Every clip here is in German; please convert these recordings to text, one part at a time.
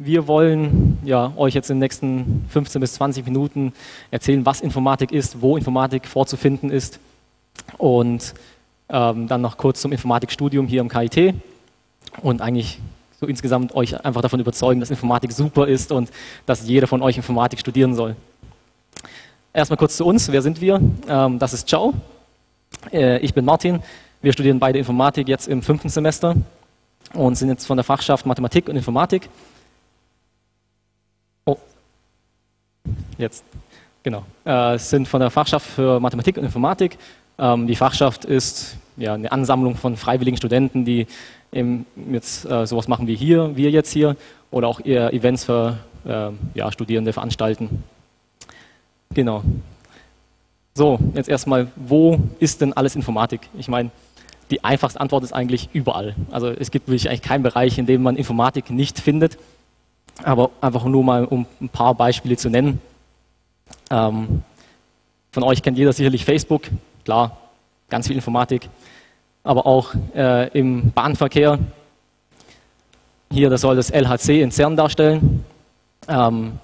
Wir wollen ja, euch jetzt in den nächsten 15 bis 20 Minuten erzählen, was Informatik ist, wo Informatik vorzufinden ist und ähm, dann noch kurz zum Informatikstudium hier im KIT und eigentlich so insgesamt euch einfach davon überzeugen, dass Informatik super ist und dass jeder von euch Informatik studieren soll. Erstmal kurz zu uns. Wer sind wir? Ähm, das ist Ciao. Äh, ich bin Martin. Wir studieren beide Informatik jetzt im fünften Semester und sind jetzt von der Fachschaft Mathematik und Informatik. Jetzt, genau. Äh, sind von der Fachschaft für Mathematik und Informatik. Ähm, die Fachschaft ist ja, eine Ansammlung von freiwilligen Studenten, die eben jetzt äh, sowas machen wie hier, wir jetzt hier, oder auch eher Events für äh, ja, Studierende veranstalten. Genau. So, jetzt erstmal, wo ist denn alles Informatik? Ich meine, die einfachste Antwort ist eigentlich überall. Also es gibt wirklich eigentlich keinen Bereich, in dem man Informatik nicht findet. Aber einfach nur mal, um ein paar Beispiele zu nennen. Ähm, von euch kennt jeder sicherlich Facebook, klar, ganz viel Informatik. Aber auch äh, im Bahnverkehr. Hier, das soll das LHC in CERN darstellen. Ähm,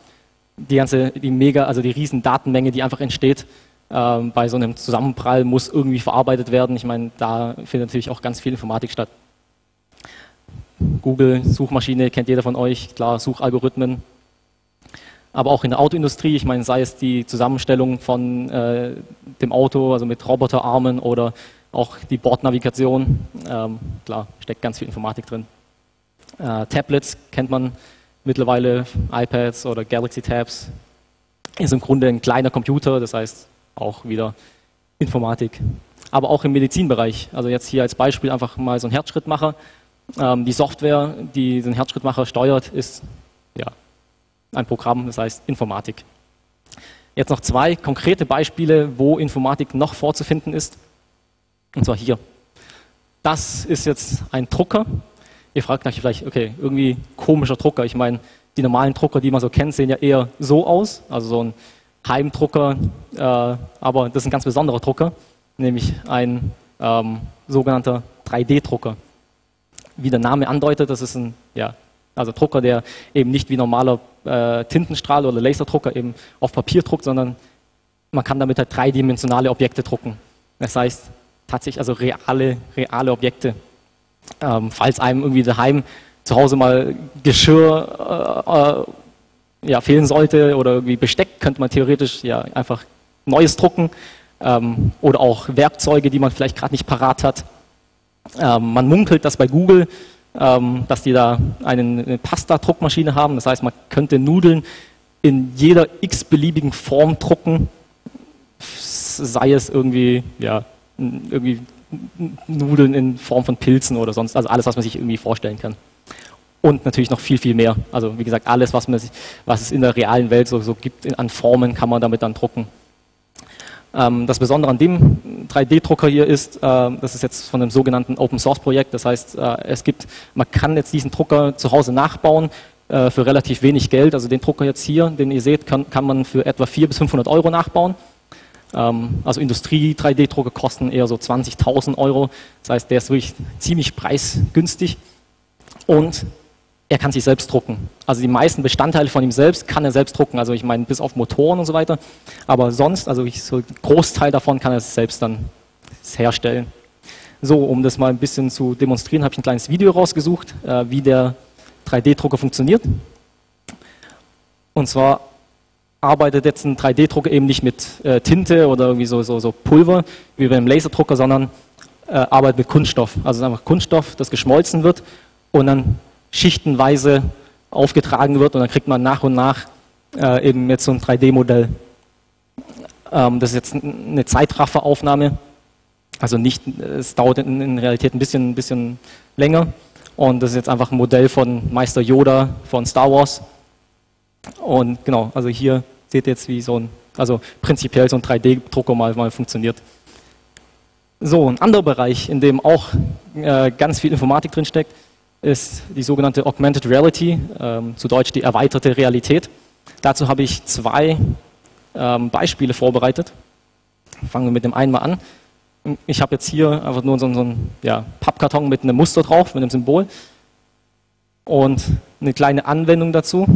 die ganze, die mega, also die riesen Datenmenge, die einfach entsteht ähm, bei so einem Zusammenprall, muss irgendwie verarbeitet werden. Ich meine, da findet natürlich auch ganz viel Informatik statt. Google, Suchmaschine, kennt jeder von euch, klar, Suchalgorithmen. Aber auch in der Autoindustrie, ich meine, sei es die Zusammenstellung von äh, dem Auto, also mit Roboterarmen oder auch die Bordnavigation, ähm, klar, steckt ganz viel Informatik drin. Äh, Tablets kennt man mittlerweile iPads oder Galaxy Tabs, ist im Grunde ein kleiner Computer, das heißt auch wieder Informatik. Aber auch im Medizinbereich, also jetzt hier als Beispiel einfach mal so ein Herzschrittmacher. Ähm, die Software, die den Herzschrittmacher steuert, ist ja, ein Programm, das heißt Informatik. Jetzt noch zwei konkrete Beispiele, wo Informatik noch vorzufinden ist. Und zwar hier. Das ist jetzt ein Drucker, Ihr fragt euch vielleicht, okay, irgendwie komischer Drucker. Ich meine, die normalen Drucker, die man so kennt, sehen ja eher so aus, also so ein Heimdrucker, äh, aber das ist ein ganz besonderer Drucker, nämlich ein ähm, sogenannter 3D-Drucker. Wie der Name andeutet, das ist ein ja, also Drucker, der eben nicht wie normaler äh, Tintenstrahl oder Laserdrucker eben auf Papier druckt, sondern man kann damit halt dreidimensionale Objekte drucken. Das heißt tatsächlich also reale, reale Objekte ähm, falls einem irgendwie daheim zu Hause mal Geschirr äh, äh, ja, fehlen sollte oder irgendwie Besteck, könnte man theoretisch ja einfach Neues drucken ähm, oder auch Werkzeuge, die man vielleicht gerade nicht parat hat. Ähm, man munkelt das bei Google, ähm, dass die da eine, Pasta-Druckmaschine haben. Das heißt, man könnte Nudeln in jeder x-beliebigen Form drucken, sei es irgendwie, ja, irgendwie Nudeln in Form von Pilzen oder sonst, also alles, was man sich irgendwie vorstellen kann. Und natürlich noch viel, viel mehr. Also wie gesagt, alles, was, man was es in der realen Welt so, so gibt in, an Formen, kann man damit dann drucken. Ähm, das Besondere an dem 3D-Drucker hier ist, äh, das ist jetzt von einem sogenannten Open-Source-Projekt. Das heißt, äh, es gibt, man kann jetzt diesen Drucker zu Hause nachbauen äh, für relativ wenig Geld. Also den Drucker jetzt hier, den ihr seht, kann, kann man für etwa 400 bis 500 Euro nachbauen. Ähm, also Industrie-3D-Drucker kosten eher so 20.000 Euro. Das heißt, der ist wirklich ziemlich preisgünstig und er kann sich selbst drucken. Also die meisten Bestandteile von ihm selbst kann er selbst drucken. Also ich meine, bis auf Motoren und so weiter. Aber sonst, also ich, so ein Großteil davon kann er selbst dann herstellen. So, um das mal ein bisschen zu demonstrieren, habe ich ein kleines Video rausgesucht, äh, wie der 3D-Drucker funktioniert. Und zwar arbeitet jetzt ein 3D-Drucker eben nicht mit äh, Tinte oder irgendwie so, so, so Pulver wie beim Laserdrucker, sondern äh, arbeitet mit Kunststoff. Also einfach Kunststoff, das geschmolzen wird und dann schichtenweise aufgetragen wird und dann kriegt man nach und nach äh, eben jetzt so ein 3D-Modell. Ähm, das ist jetzt eine Zeitrafferaufnahme. Also nicht, es dauert in, in Realität ein bisschen, ein bisschen länger. Und das ist jetzt einfach ein Modell von Meister Yoda von Star Wars. Und genau, also hier seht jetzt, wie so ein, also prinzipiell so ein 3D-Drucker mal, mal funktioniert. So, ein anderer Bereich, in dem auch äh, ganz viel Informatik drinsteckt, ist die sogenannte Augmented Reality, ähm, zu Deutsch die erweiterte Realität. Dazu habe ich zwei ähm, Beispiele vorbereitet. Fangen wir mit dem einen mal an. Ich habe jetzt hier einfach nur so, so einen ja, Pappkarton mit einem Muster drauf, mit einem Symbol. und eine kleine Anwendung dazu.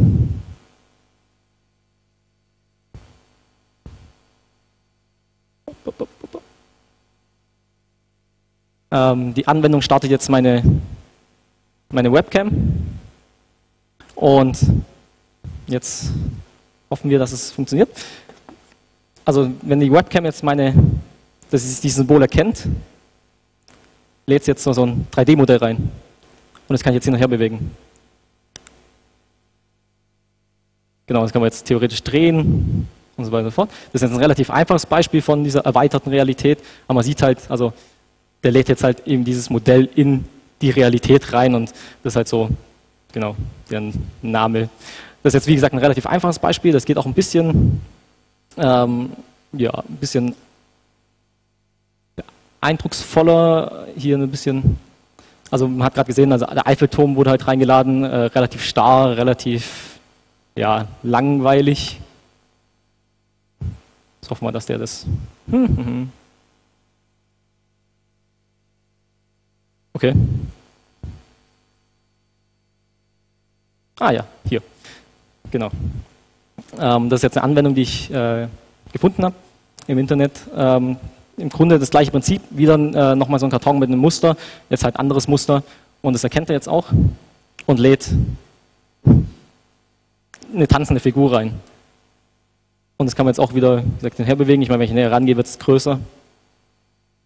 Ähm, die Anwendung startet jetzt meine, meine Webcam und jetzt hoffen wir, dass es funktioniert. Also wenn die Webcam jetzt meine, dass sie dieses Symbol erkennt, lädt es jetzt so ein 3D-Modell rein. Und das kann ich jetzt hin und her bewegen. Genau, das kann man jetzt theoretisch drehen und so weiter und so fort. Das ist jetzt ein relativ einfaches Beispiel von dieser erweiterten Realität, aber man sieht halt, also der lädt jetzt halt eben dieses Modell in die Realität rein und das ist halt so, genau, der Name. Das ist jetzt wie gesagt ein relativ einfaches Beispiel, das geht auch ein bisschen, ähm, ja, ein bisschen eindrucksvoller, hier ein bisschen, also man hat gerade gesehen, also der Eiffelturm wurde halt reingeladen, äh, relativ starr, relativ ja, langweilig. Jetzt hoffen wir, dass der das. Hm, hm, hm. Okay. Ah ja, hier. Genau. Ähm, das ist jetzt eine Anwendung, die ich äh, gefunden habe im Internet. Ähm, Im Grunde das gleiche Prinzip. Wieder äh, nochmal so ein Karton mit einem Muster. Jetzt halt anderes Muster. Und das erkennt er jetzt auch und lädt eine tanzende Figur rein. Und das kann man jetzt auch wieder wie gesagt, herbewegen. Ich meine, wenn ich näher rangehe, wird es größer.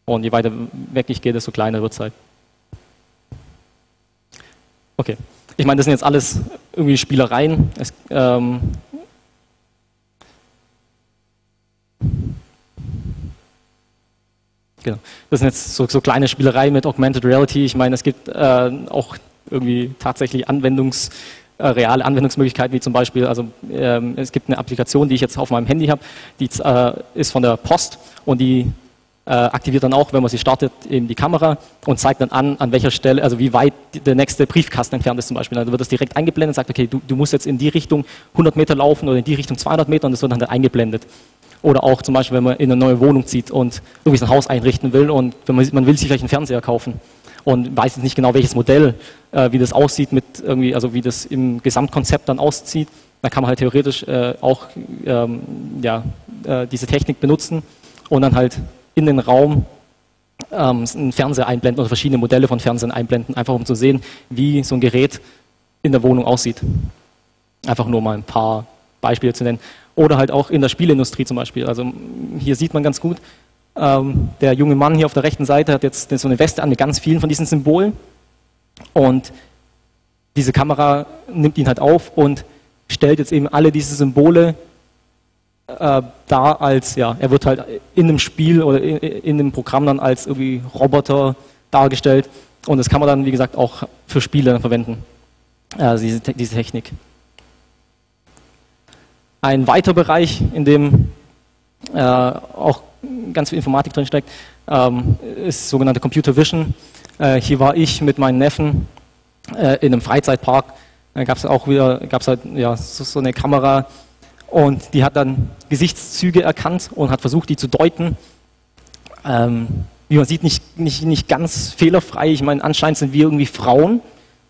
Und je weiter weg ich gehe, desto kleiner wird es halt. Okay. Ich meine, das sind jetzt alles irgendwie Spielereien. Es, ähm, genau. Das sind jetzt so, so, kleine Spielereien mit Augmented Reality. Ich meine, es gibt äh, auch irgendwie tatsächlich Anwendungs- äh, reale Anwendungsmöglichkeiten, wie zum Beispiel, also ähm, es gibt eine Applikation, die ich jetzt auf meinem Handy habe, die äh, ist von der Post und die aktiviert dann auch, wenn man sie startet, eben die Kamera und zeigt dann an, an welcher Stelle, also wie weit der nächste Briefkasten entfernt ist zum Beispiel. Dann wird das direkt eingeblendet und sagt, okay, du, du musst jetzt in die Richtung 100 Meter laufen oder in die Richtung 200 Meter und das wird dann eingeblendet. Oder auch zum Beispiel, wenn man in eine neue Wohnung zieht und irgendwie sein Haus einrichten will und wenn man, man will sich vielleicht einen Fernseher kaufen und weiß jetzt nicht genau, welches Modell, äh, wie das aussieht, mit irgendwie, also wie das im Gesamtkonzept dann aussieht. Da kann man halt theoretisch äh, auch ähm, ja, äh, diese Technik benutzen und dann halt in den Raum ähm, einen Fernseher einblenden oder verschiedene Modelle von Fernsehern einblenden, einfach um zu sehen, wie so ein Gerät in der Wohnung aussieht. Einfach nur mal ein paar Beispiele zu nennen. Oder halt auch in der Spielindustrie zum Beispiel. Also hier sieht man ganz gut, ähm, der junge Mann hier auf der rechten Seite hat jetzt so eine Weste an mit ganz vielen von diesen Symbolen. Und diese Kamera nimmt ihn halt auf und stellt jetzt eben alle diese Symbole äh, da als, ja, er wird halt in einem Spiel oder in, in dem Programm dann als irgendwie Roboter dargestellt. Und das kann man dann, wie gesagt, auch für Spiele verwenden, äh, diese, diese Technik. Ein weiterer Bereich, in dem äh, auch ganz viel Informatik drin steckt, ähm, ist sogenannte Computer Vision. Äh, hier war ich mit meinen Neffen äh, in einem Freizeitpark. Da gab es auch wieder, gab halt ja, so, so, eine Kamera und die hat dann Gesichtszüge erkannt und hat versucht, die zu deuten. Ähm, wie man sieht, nicht, nicht, nicht ganz fehlerfrei. Ich meine, anscheinend sind wir irgendwie Frauen.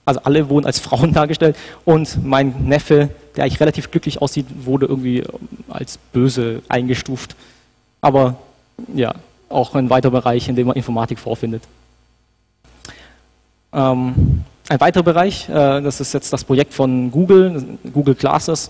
Also alle wurden als Frauen dargestellt. Und mein Neffe, der eigentlich relativ glücklich aussieht, wurde irgendwie als böse eingestuft aber ja, auch ein weiterer Bereich, in dem man Informatik vorfindet. Ähm, ein weiterer Bereich, äh, das ist jetzt das Projekt von Google, Google Classes.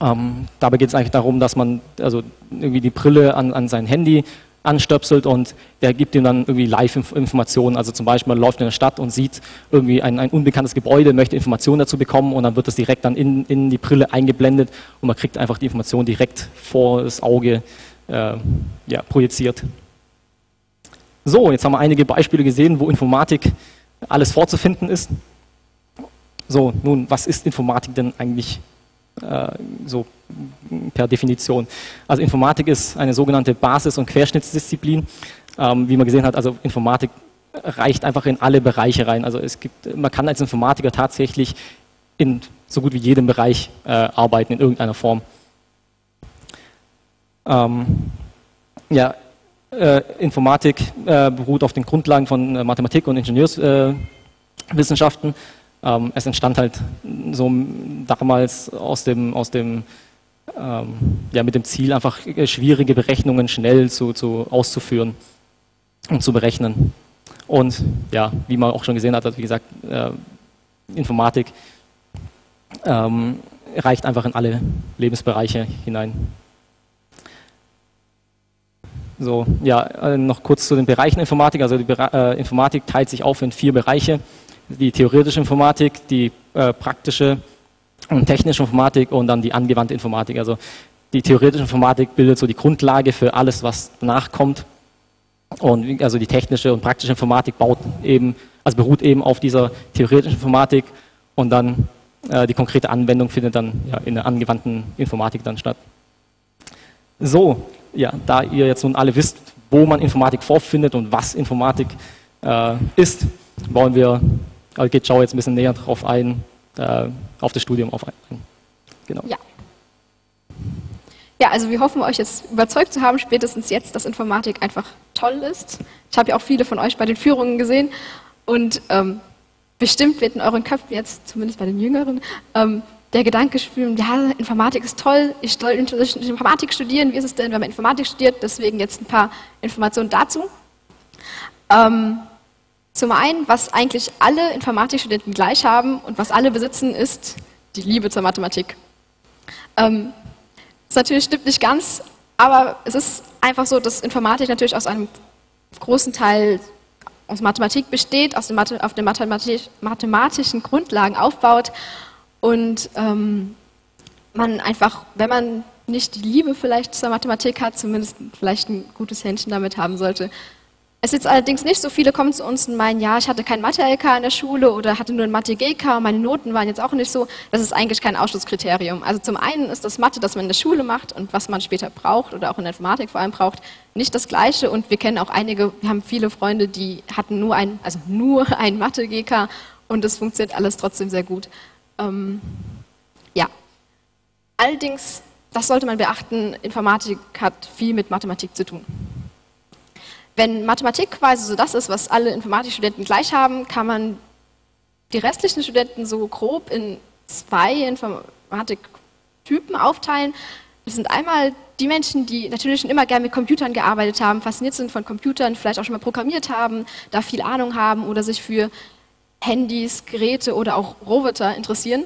Ähm, dabei geht es eigentlich darum, dass man also irgendwie die Brille an, an sein Handy anstöpselt und der gibt ihm dann irgendwie Live-Informationen. Also zum Beispiel, man läuft in der Stadt und sieht irgendwie ein, ein, unbekanntes Gebäude, möchte Informationen dazu bekommen und dann wird das direkt dann in, in die Brille eingeblendet und man kriegt einfach die Information direkt vor das Auge äh, ja, projiziert. So, jetzt haben wir einige Beispiele gesehen, wo Informatik alles vorzufinden ist. So, nun, was ist Informatik denn eigentlich so per Definition? Also Informatik ist eine sogenannte Basis- und Querschnittsdisziplin. Ähm, wie man gesehen hat, also Informatik reicht einfach in alle Bereiche rein. Also es gibt, man kann als Informatiker tatsächlich in so gut wie jedem Bereich äh, arbeiten, in irgendeiner Form. Ähm, ja, äh, Informatik äh, beruht auf den Grundlagen von äh, Mathematik und Ingenieurswissenschaften. Ähm, es entstand halt so damals aus dem, aus dem ähm, ja, mit dem Ziel, einfach schwierige Berechnungen schnell zu, zu auszuführen und zu berechnen. Und ja, wie man auch schon gesehen hat, wie gesagt, äh, Informatik ähm, reicht einfach in alle Lebensbereiche hinein. So, ja, äh, noch kurz zu den Bereichen Informatik. Also die Bere äh, Informatik teilt sich auf in vier Bereiche. Die theoretische Informatik, die äh, praktische und technische Informatik und dann die angewandte Informatik. Also die theoretische Informatik bildet so die Grundlage für alles, was danach kommt. Und also die technische und praktische Informatik baut eben, also beruht eben auf dieser theoretischen Informatik und dann äh, die konkrete Anwendung findet dann ja, in der angewandten Informatik dann statt. So, ja, da ihr jetzt nun alle wisst, wo man Informatik vorfindet und was Informatik äh, ist, wollen wir, also geht Schau jetzt ein bisschen näher drauf ein, äh, auf das Studium auf ein. Genau. Ja. Ja, also wir hoffen, euch jetzt überzeugt zu haben, spätestens jetzt, dass Informatik einfach toll ist. Ich habe ja auch viele von euch bei den Führungen gesehen und ähm, bestimmt wird in euren Köpfen jetzt, zumindest bei den Jüngeren, ähm, der Gedanke spielen, ja, Informatik ist toll, ich soll Informatik studieren, wie ist es denn, wenn man Informatik studiert? Deswegen jetzt ein paar Informationen dazu. Ähm, zum einen, was eigentlich alle Informatikstudenten gleich haben und was alle besitzen, ist die Liebe zur Mathematik. Ähm, das natürlich stimmt nicht ganz, aber es ist einfach so, dass Informatik natürlich aus einem großen Teil aus Mathematik besteht, aus den Mathe, auf den Mathematisch, mathematischen Grundlagen aufbaut und ähm, man einfach, wenn man nicht die Liebe vielleicht zur Mathematik hat, zumindest vielleicht ein gutes Händchen damit haben sollte, es jetzt allerdings nicht so viele kommen zu uns und meinen, ja, ich hatte kein Mathe-LK in der Schule oder hatte nur ein Mathe-GK und meine Noten waren jetzt auch nicht so. Das ist eigentlich kein Ausschlusskriterium. Also zum einen ist das Mathe, das man in der Schule macht und was man später braucht oder auch in der Informatik vor allem braucht, nicht das Gleiche. Und wir kennen auch einige, wir haben viele Freunde, die hatten nur ein, also nur ein Mathe-GK und das funktioniert alles trotzdem sehr gut. Ähm, ja. Allerdings, das sollte man beachten, Informatik hat viel mit Mathematik zu tun. Wenn Mathematik quasi so das ist, was alle Informatikstudenten gleich haben, kann man die restlichen Studenten so grob in zwei Informatiktypen aufteilen. Das sind einmal die Menschen, die natürlich schon immer gerne mit Computern gearbeitet haben, fasziniert sind von Computern, vielleicht auch schon mal programmiert haben, da viel Ahnung haben oder sich für Handys, Geräte oder auch Roboter interessieren.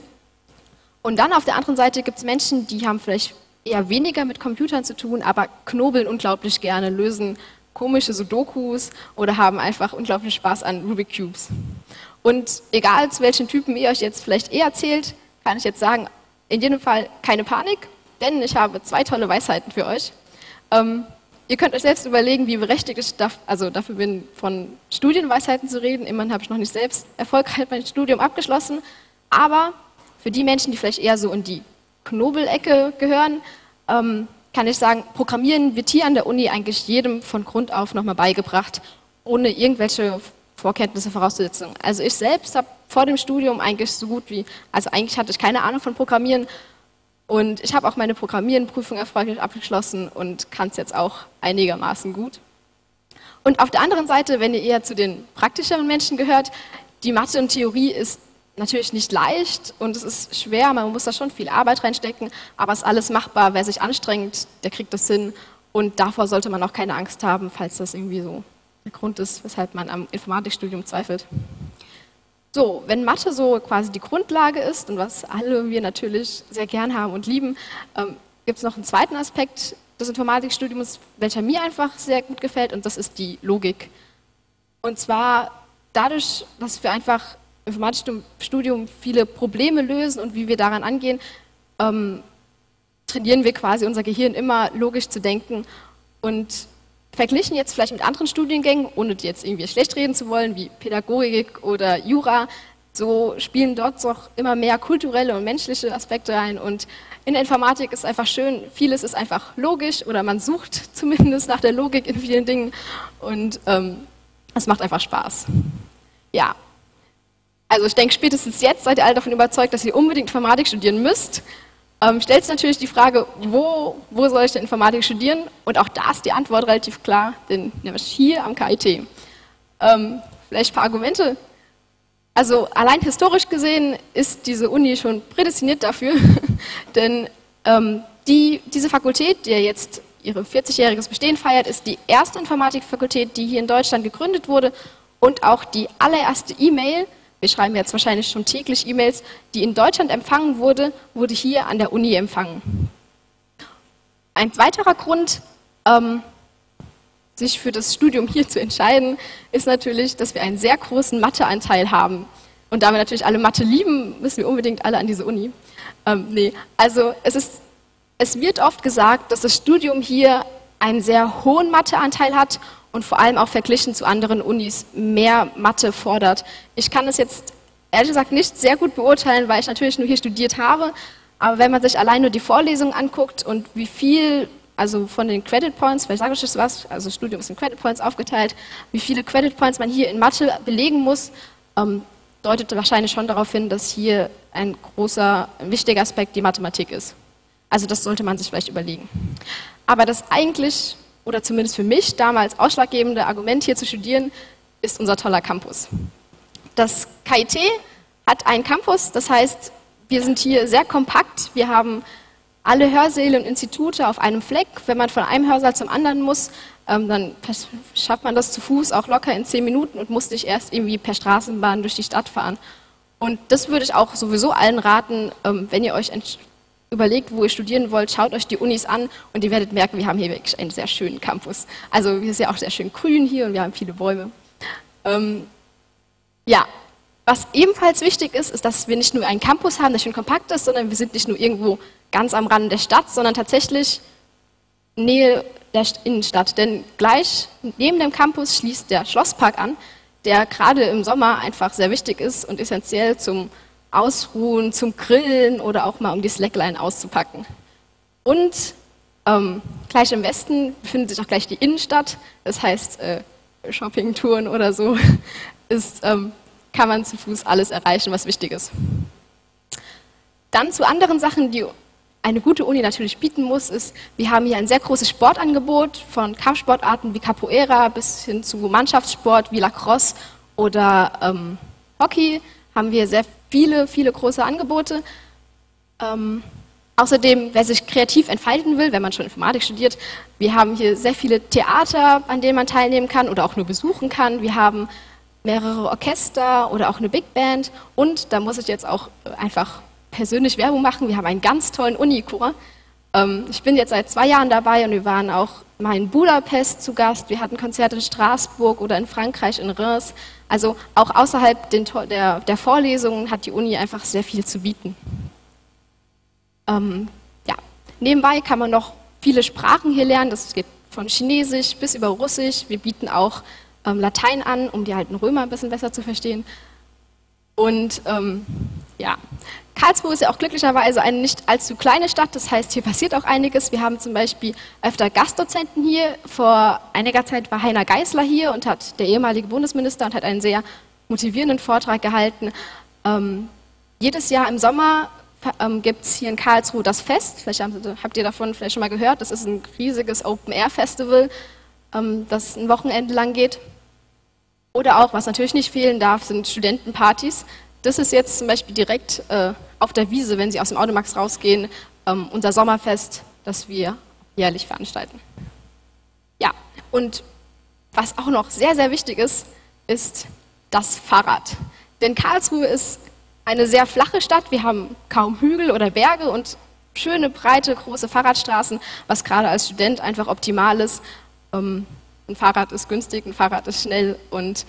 Und dann auf der anderen Seite gibt es Menschen, die haben vielleicht eher weniger mit Computern zu tun, aber knobeln unglaublich gerne, lösen komische Sudokus oder haben einfach unglaublich Spaß an Rubik Cubes. Und egal zu welchen Typen ihr euch jetzt vielleicht eher zählt, kann ich jetzt sagen, in jedem Fall keine Panik, denn ich habe zwei tolle Weisheiten für euch. Ähm, ihr könnt euch selbst überlegen, wie berechtigt ich darf, also dafür bin, von Studienweisheiten zu reden. Immerhin habe ich noch nicht selbst erfolgreich mein Studium abgeschlossen. Aber für die Menschen, die vielleicht eher so in die Knobelecke gehören, ähm, kann ich sagen, Programmieren wird hier an der Uni eigentlich jedem von Grund auf nochmal beigebracht, ohne irgendwelche Vorkenntnisse, Voraussetzungen. Also ich selbst habe vor dem Studium eigentlich so gut wie, also eigentlich hatte ich keine Ahnung von Programmieren und ich habe auch meine Programmierenprüfung erfolgreich abgeschlossen und kann es jetzt auch einigermaßen gut. Und auf der anderen Seite, wenn ihr eher zu den praktischeren Menschen gehört, die Mathe und Theorie ist natürlich nicht leicht und es ist schwer, man muss da schon viel Arbeit reinstecken, aber es ist alles machbar. Wer sich anstrengt, der kriegt das hin und davor sollte man auch keine Angst haben, falls das irgendwie so der Grund ist, weshalb man am Informatikstudium zweifelt. So, wenn Mathe so quasi die Grundlage ist und was alle wir natürlich sehr gern haben und lieben, ähm, gibt es noch einen zweiten Aspekt des Informatikstudiums, welcher mir einfach sehr gut gefällt und das ist die Logik. Und zwar dadurch, dass wir einfach Informatikstudium viele Probleme lösen und wie wir daran angehen, ähm, trainieren wir quasi unser Gehirn immer logisch zu denken und verglichen jetzt vielleicht mit anderen Studiengängen, ohne die jetzt irgendwie schlecht reden zu wollen, wie Pädagogik oder Jura, so spielen dort doch immer mehr kulturelle und menschliche Aspekte rein und in der Informatik ist einfach schön, vieles ist einfach logisch oder man sucht zumindest nach der Logik in vielen Dingen und ähm, es macht einfach Spaß. Ja, also ich denke, spätestens jetzt seid ihr alle davon überzeugt, dass ihr unbedingt Informatik studieren müsst. Ähm, stellt sich natürlich die Frage, wo, wo soll ich denn Informatik studieren? Und auch da ist die Antwort relativ klar, denn nämlich hier am KIT. Ähm, vielleicht ein paar Argumente. Also allein historisch gesehen ist diese Uni schon prädestiniert dafür, denn ähm, die, diese Fakultät, die jetzt ihre 40-jähriges Bestehen feiert, ist die erste Informatikfakultät, die hier in Deutschland gegründet wurde und auch die allererste E-Mail, wir schreiben jetzt wahrscheinlich schon täglich E-Mails, die in Deutschland empfangen wurde, wurde hier an der Uni empfangen. Ein weiterer Grund, ähm, sich für das Studium hier zu entscheiden, ist natürlich, dass wir einen sehr großen Matheanteil haben. Und da wir natürlich alle Mathe lieben, müssen wir unbedingt alle an diese Uni. Ähm, nee, also es, ist, es wird oft gesagt, dass das Studium hier einen sehr hohen Matheanteil hat und vor allem auch verglichen zu anderen Unis mehr Mathe fordert. Ich kann das jetzt ehrlich gesagt nicht sehr gut beurteilen, weil ich natürlich nur hier studiert habe. Aber wenn man sich allein nur die Vorlesungen anguckt und wie viel also von den Credit Points, vielleicht sage ich das was, also Studium ist in Credit Points aufgeteilt, wie viele Credit Points man hier in Mathe belegen muss, ähm, deutet wahrscheinlich schon darauf hin, dass hier ein großer, ein wichtiger Aspekt die Mathematik ist. Also das sollte man sich vielleicht überlegen. Aber das eigentlich, oder zumindest für mich damals ausschlaggebende Argument hier zu studieren, ist unser toller Campus. Das KIT hat einen Campus, das heißt, wir sind hier sehr kompakt, wir haben alle Hörsäle und Institute auf einem Fleck. Wenn man von einem Hörsaal zum anderen muss, ähm, dann schafft man das zu Fuß auch locker in zehn Minuten und muss nicht erst irgendwie per Straßenbahn durch die Stadt fahren. Und das würde ich auch sowieso allen raten, ähm, wenn ihr euch überlegt, wo ihr studieren wollt, schaut euch die Unis an und ihr werdet merken, wir haben hier wirklich einen sehr schönen Campus. Also wir sind ja auch sehr schön grün hier und wir haben viele Bäume. Ähm, ja, was ebenfalls wichtig ist, ist, dass wir nicht nur einen Campus haben, der schön kompakt ist, sondern wir sind nicht nur irgendwo ganz am Rand der Stadt, sondern tatsächlich Nähe der Innenstadt. Denn gleich neben dem Campus schließt der Schlosspark an, der gerade im Sommer einfach sehr wichtig ist und essentiell zum Ausruhen, zum Grillen oder auch mal um die Slackline auszupacken. Und ähm, gleich im Westen befindet sich auch gleich die Innenstadt, das heißt äh, Shoppingtouren oder so ist ähm, kann man zu Fuß alles erreichen, was wichtig ist. Dann zu anderen Sachen, die eine gute Uni natürlich bieten muss, ist, wir haben hier ein sehr großes Sportangebot von Kampfsportarten wie Capoeira bis hin zu Mannschaftssport wie Lacrosse oder ähm, Hockey haben wir sehr viele, viele große Angebote. Ähm, außerdem, wer sich kreativ entfalten will, wenn man schon Informatik studiert, wir haben hier sehr viele Theater, an denen man teilnehmen kann oder auch nur besuchen kann. Wir haben mehrere Orchester oder auch eine Big Band. Und da muss ich jetzt auch einfach persönlich Werbung machen. Wir haben einen ganz tollen Unichor. Ähm, ich bin jetzt seit zwei Jahren dabei und wir waren auch mal in Budapest zu Gast. Wir hatten Konzerte in Straßburg oder in Frankreich, in Reims. Also auch außerhalb der, der Vorlesungen hat die Uni einfach sehr viel zu bieten. Ähm, ja. Nebenbei kann man noch viele Sprachen hier lernen. Das geht von Chinesisch bis über Russisch. Wir bieten auch ähm, Latein an, um die alten Römer ein bisschen besser zu verstehen. Und ähm, ja, Karlsruhe ist ja auch glücklicherweise eine nicht allzu kleine Stadt, das heißt, hier passiert auch einiges. Wir haben zum Beispiel öfter Gastdozenten hier. Vor einiger Zeit war Heiner Geißler hier und hat der ehemalige Bundesminister und hat einen sehr motivierenden Vortrag gehalten. Ähm, jedes Jahr im Sommer ähm, gibt es hier in Karlsruhe das Fest. Vielleicht habt ihr davon vielleicht schon mal gehört. Das ist ein riesiges Open-Air-Festival, ähm, das ein Wochenende lang geht. Oder auch, was natürlich nicht fehlen darf, sind Studentenpartys. Das ist jetzt zum Beispiel direkt äh, auf der Wiese, wenn Sie aus dem Automax rausgehen, ähm, unser Sommerfest, das wir jährlich veranstalten. Ja, und was auch noch sehr, sehr wichtig ist, ist das Fahrrad. Denn Karlsruhe ist eine sehr flache Stadt. Wir haben kaum Hügel oder Berge und schöne, breite, große Fahrradstraßen, was gerade als Student einfach optimal ist. Ähm, ein Fahrrad ist günstig, ein Fahrrad ist schnell und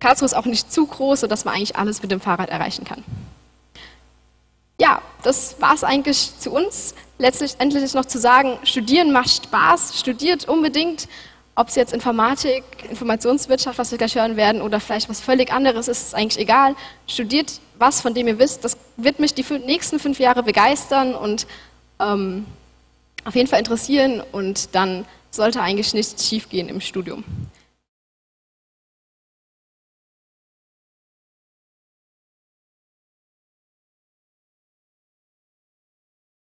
Karlsruhe ist auch nicht zu groß, sodass man eigentlich alles mit dem Fahrrad erreichen kann. Ja, das war es eigentlich zu uns. Letztlich endlich noch zu sagen, studieren macht Spaß, studiert unbedingt, ob es jetzt Informatik, Informationswirtschaft, was wir gleich hören werden, oder vielleicht was völlig anderes ist, ist eigentlich egal. Studiert was, von dem ihr wisst, das wird mich die nächsten fünf Jahre begeistern und ähm, auf jeden Fall interessieren und dann sollte eigentlich nichts schiefgehen im Studium.